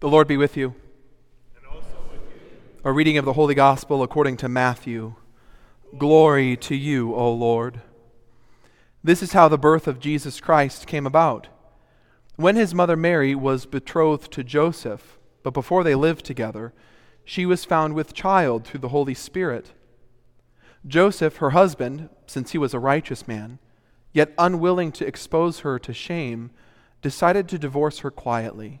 The Lord be with you. and also with you. A reading of the Holy Gospel according to Matthew. Glory to you, O Lord. This is how the birth of Jesus Christ came about. When his mother Mary was betrothed to Joseph, but before they lived together, she was found with child through the Holy Spirit. Joseph, her husband, since he was a righteous man, yet unwilling to expose her to shame, decided to divorce her quietly.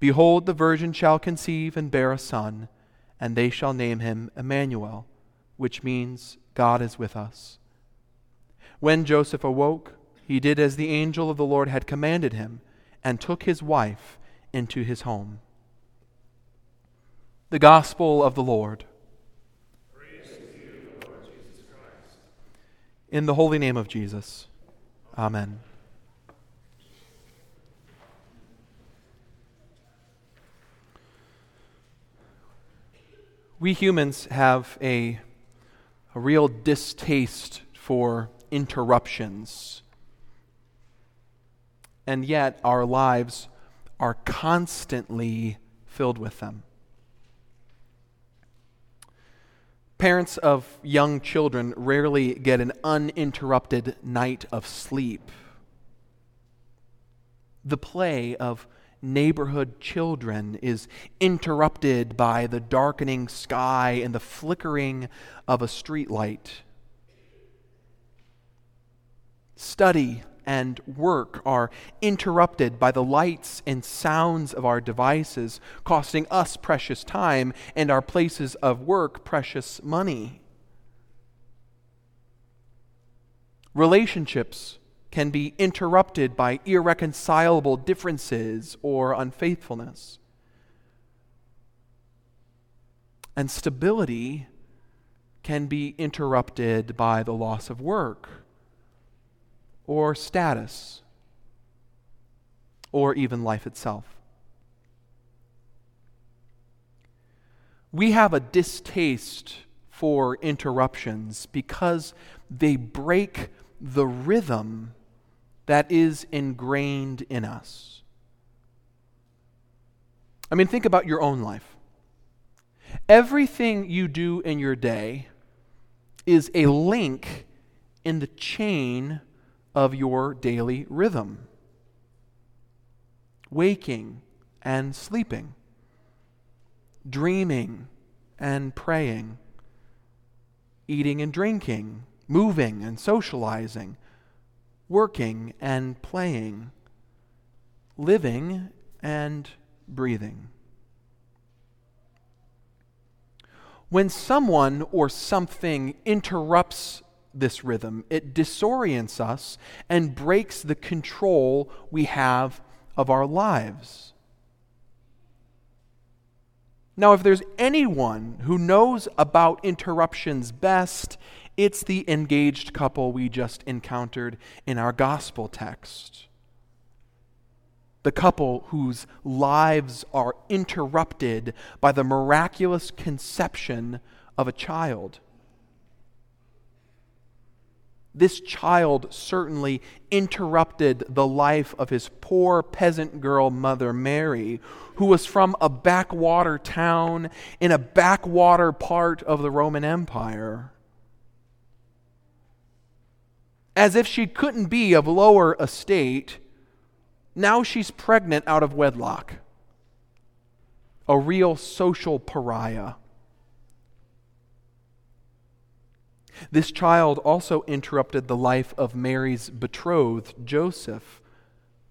Behold, the virgin shall conceive and bear a son, and they shall name him Emmanuel, which means God is with us. When Joseph awoke, he did as the angel of the Lord had commanded him, and took his wife into his home. The Gospel of the Lord. In the holy name of Jesus. Amen. We humans have a, a real distaste for interruptions. And yet, our lives are constantly filled with them. Parents of young children rarely get an uninterrupted night of sleep. The play of neighborhood children is interrupted by the darkening sky and the flickering of a streetlight. Study and work are interrupted by the lights and sounds of our devices, costing us precious time and our places of work precious money. Relationships can be interrupted by irreconcilable differences or unfaithfulness. And stability can be interrupted by the loss of work or status or even life itself. We have a distaste for interruptions because they break the rhythm that is ingrained in us. I mean, think about your own life. Everything you do in your day is a link in the chain of your daily rhythm. Waking and sleeping, dreaming and praying, eating and drinking, moving and socializing, working and playing, living and breathing. When someone or something interrupts this rhythm, it disorients us and breaks the control we have of our lives. Now, if there's anyone who knows about interruptions best, it's the engaged couple we just encountered in our gospel text. The couple whose lives are interrupted by the miraculous conception of a child. This child certainly interrupted the life of his poor peasant girl mother, Mary, who was from a backwater town in a backwater part of the Roman Empire. As if she couldn't be of lower estate, now she's pregnant out of wedlock. A real social pariah. This child also interrupted the life of Mary's betrothed, Joseph,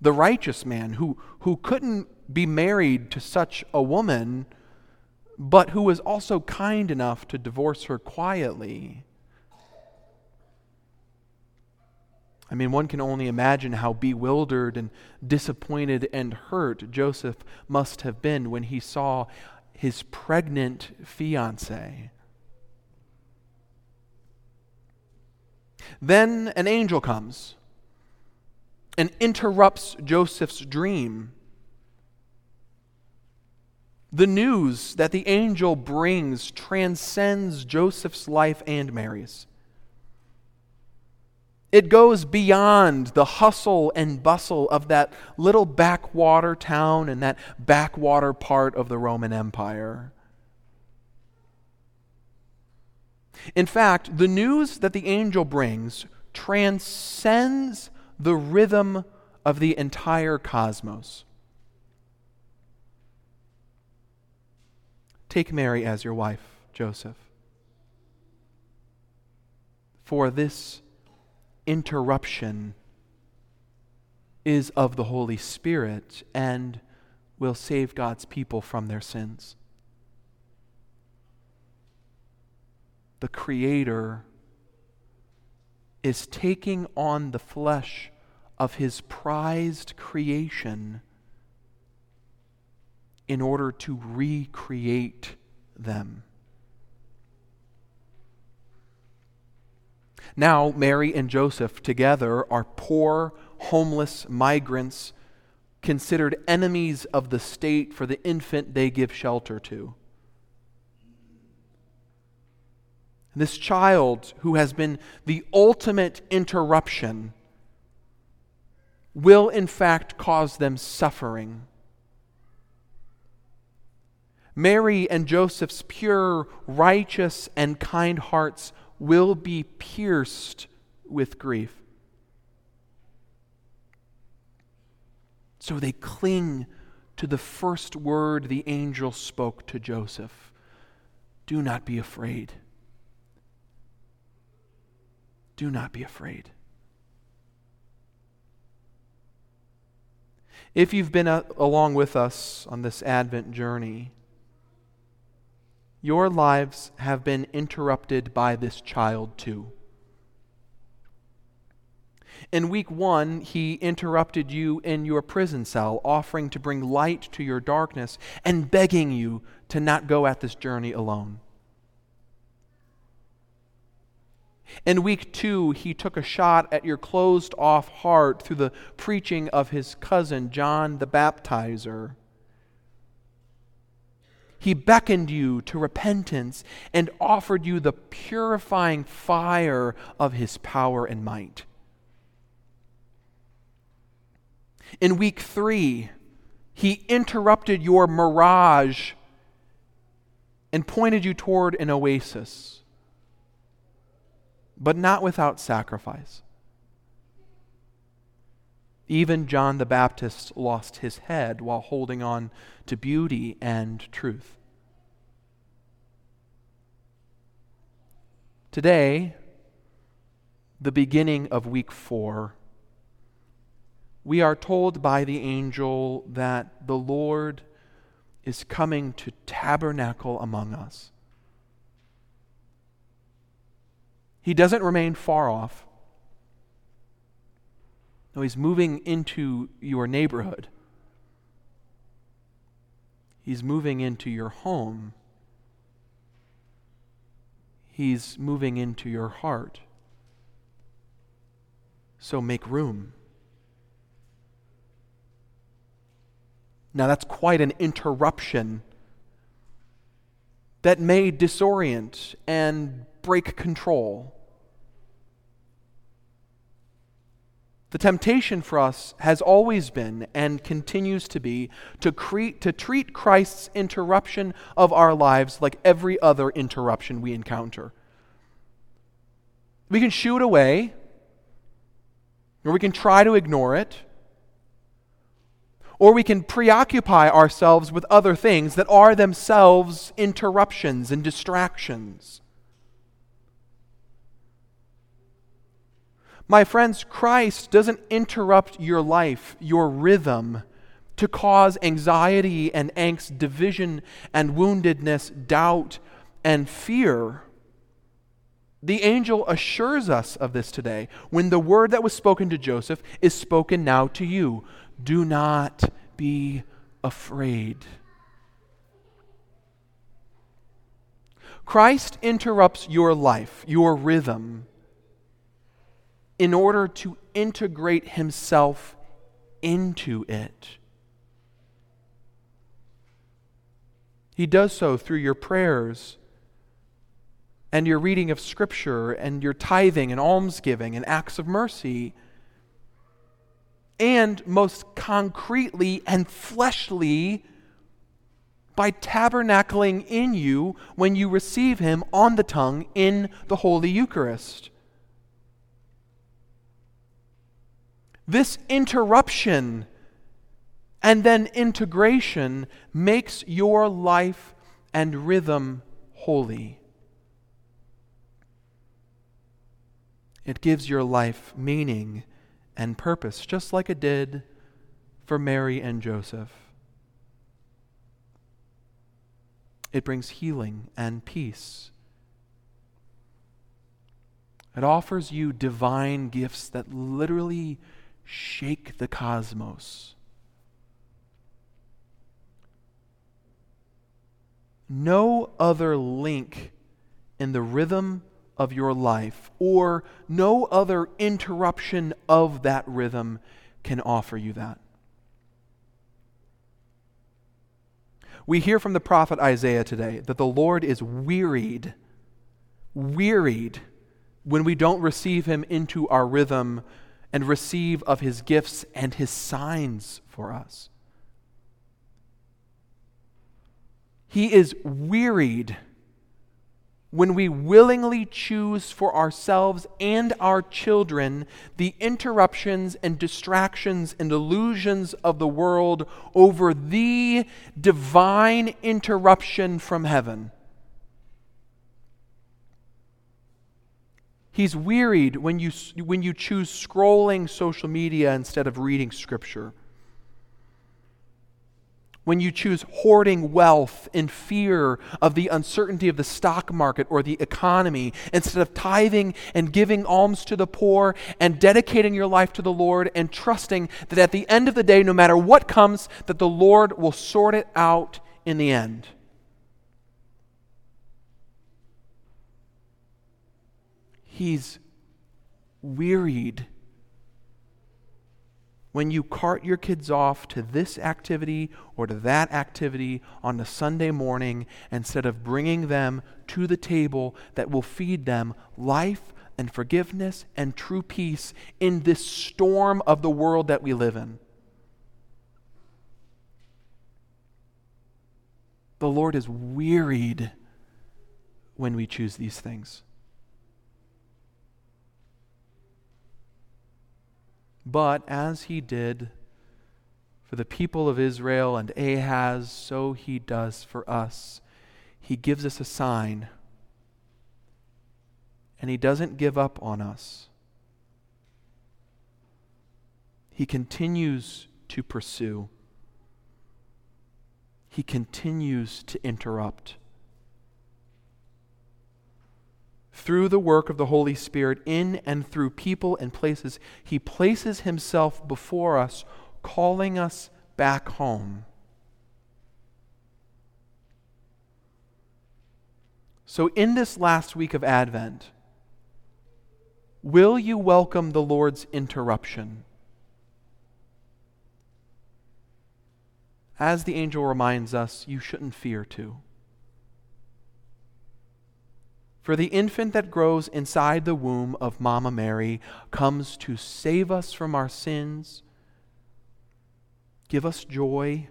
the righteous man who, who couldn't be married to such a woman, but who was also kind enough to divorce her quietly. I mean, one can only imagine how bewildered and disappointed and hurt Joseph must have been when he saw his pregnant fiancee. Then an angel comes and interrupts Joseph's dream. The news that the angel brings transcends Joseph's life and Mary's. It goes beyond the hustle and bustle of that little backwater town and that backwater part of the Roman Empire. In fact, the news that the angel brings transcends the rhythm of the entire cosmos. Take Mary as your wife, Joseph. For this interruption is of the Holy Spirit and will save God's people from their sins. The Creator is taking on the flesh of His prized creation in order to recreate them. Now, Mary and Joseph together are poor, homeless migrants considered enemies of the state for the infant they give shelter to. This child, who has been the ultimate interruption, will in fact cause them suffering. Mary and Joseph's pure, righteous, and kind hearts will be pierced with grief. So they cling to the first word the angel spoke to Joseph Do not be afraid. Do not be afraid. If you've been along with us on this Advent journey, your lives have been interrupted by this child too. In week one, he interrupted you in your prison cell, offering to bring light to your darkness and begging you to not go at this journey alone. In week two, he took a shot at your closed off heart through the preaching of his cousin, John the Baptizer. He beckoned you to repentance and offered you the purifying fire of his power and might. In week three, he interrupted your mirage and pointed you toward an oasis, but not without sacrifice. Even John the Baptist lost his head while holding on to beauty and truth. Today, the beginning of week four, we are told by the angel that the Lord is coming to tabernacle among us. He doesn't remain far off. No, he's moving into your neighborhood. He's moving into your home. He's moving into your heart. So make room. Now, that's quite an interruption that may disorient and break control. The temptation for us has always been and continues to be to, cre- to treat Christ's interruption of our lives like every other interruption we encounter. We can shoo it away, or we can try to ignore it, or we can preoccupy ourselves with other things that are themselves interruptions and distractions. My friends, Christ doesn't interrupt your life, your rhythm, to cause anxiety and angst, division and woundedness, doubt and fear. The angel assures us of this today when the word that was spoken to Joseph is spoken now to you. Do not be afraid. Christ interrupts your life, your rhythm, in order to integrate himself into it. He does so through your prayers and your reading of Scripture and your tithing and almsgiving and acts of mercy. And most concretely and fleshly, by tabernacling in you when you receive Him on the tongue in the Holy Eucharist. This interruption and then integration makes your life and rhythm holy. It gives your life meaning and purpose, just like it did for Mary and Joseph. It brings healing and peace. It offers you divine gifts that literally shake the cosmos. No other link in the rhythm of your life or no other interruption of that rhythm can offer you that. We hear from the prophet Isaiah today that the Lord is wearied, wearied when we don't receive him into our rhythm and receive of his gifts and his signs for us. He is wearied when we willingly choose for ourselves and our children the interruptions and distractions and illusions of the world over the divine interruption from heaven. He's wearied when you, when you choose scrolling social media instead of reading Scripture when you choose hoarding wealth in fear of the uncertainty of the stock market or the economy, instead of tithing and giving alms to the poor and dedicating your life to the Lord and trusting that at the end of the day, no matter what comes, that the Lord will sort it out in the end. He's wearied when you cart your kids off to this activity or to that activity on a Sunday morning instead of bringing them to the table that will feed them life and forgiveness and true peace in this storm of the world that we live in. The Lord is wearied when we choose these things. But as he did for the people of Israel and Ahaz, so he does for us. He gives us a sign, and he doesn't give up on us. He continues to pursue, he continues to interrupt. Through the work of the Holy Spirit in and through people and places, He places Himself before us, calling us back home. So, in this last week of Advent, will you welcome the Lord's interruption? As the angel reminds us, you shouldn't fear to. For the infant that grows inside the womb of Mama Mary comes to save us from our sins, give us joy,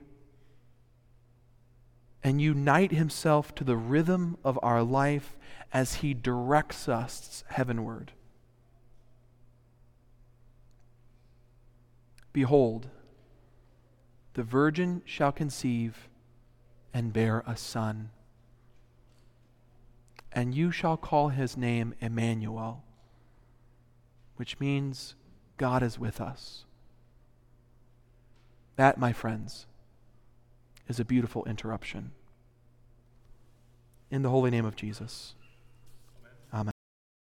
and unite himself to the rhythm of our life as he directs us heavenward. Behold, the virgin shall conceive and bear a son and you shall call his name Emmanuel, which means God is with us. That, my friends, is a beautiful interruption. In the holy name of Jesus.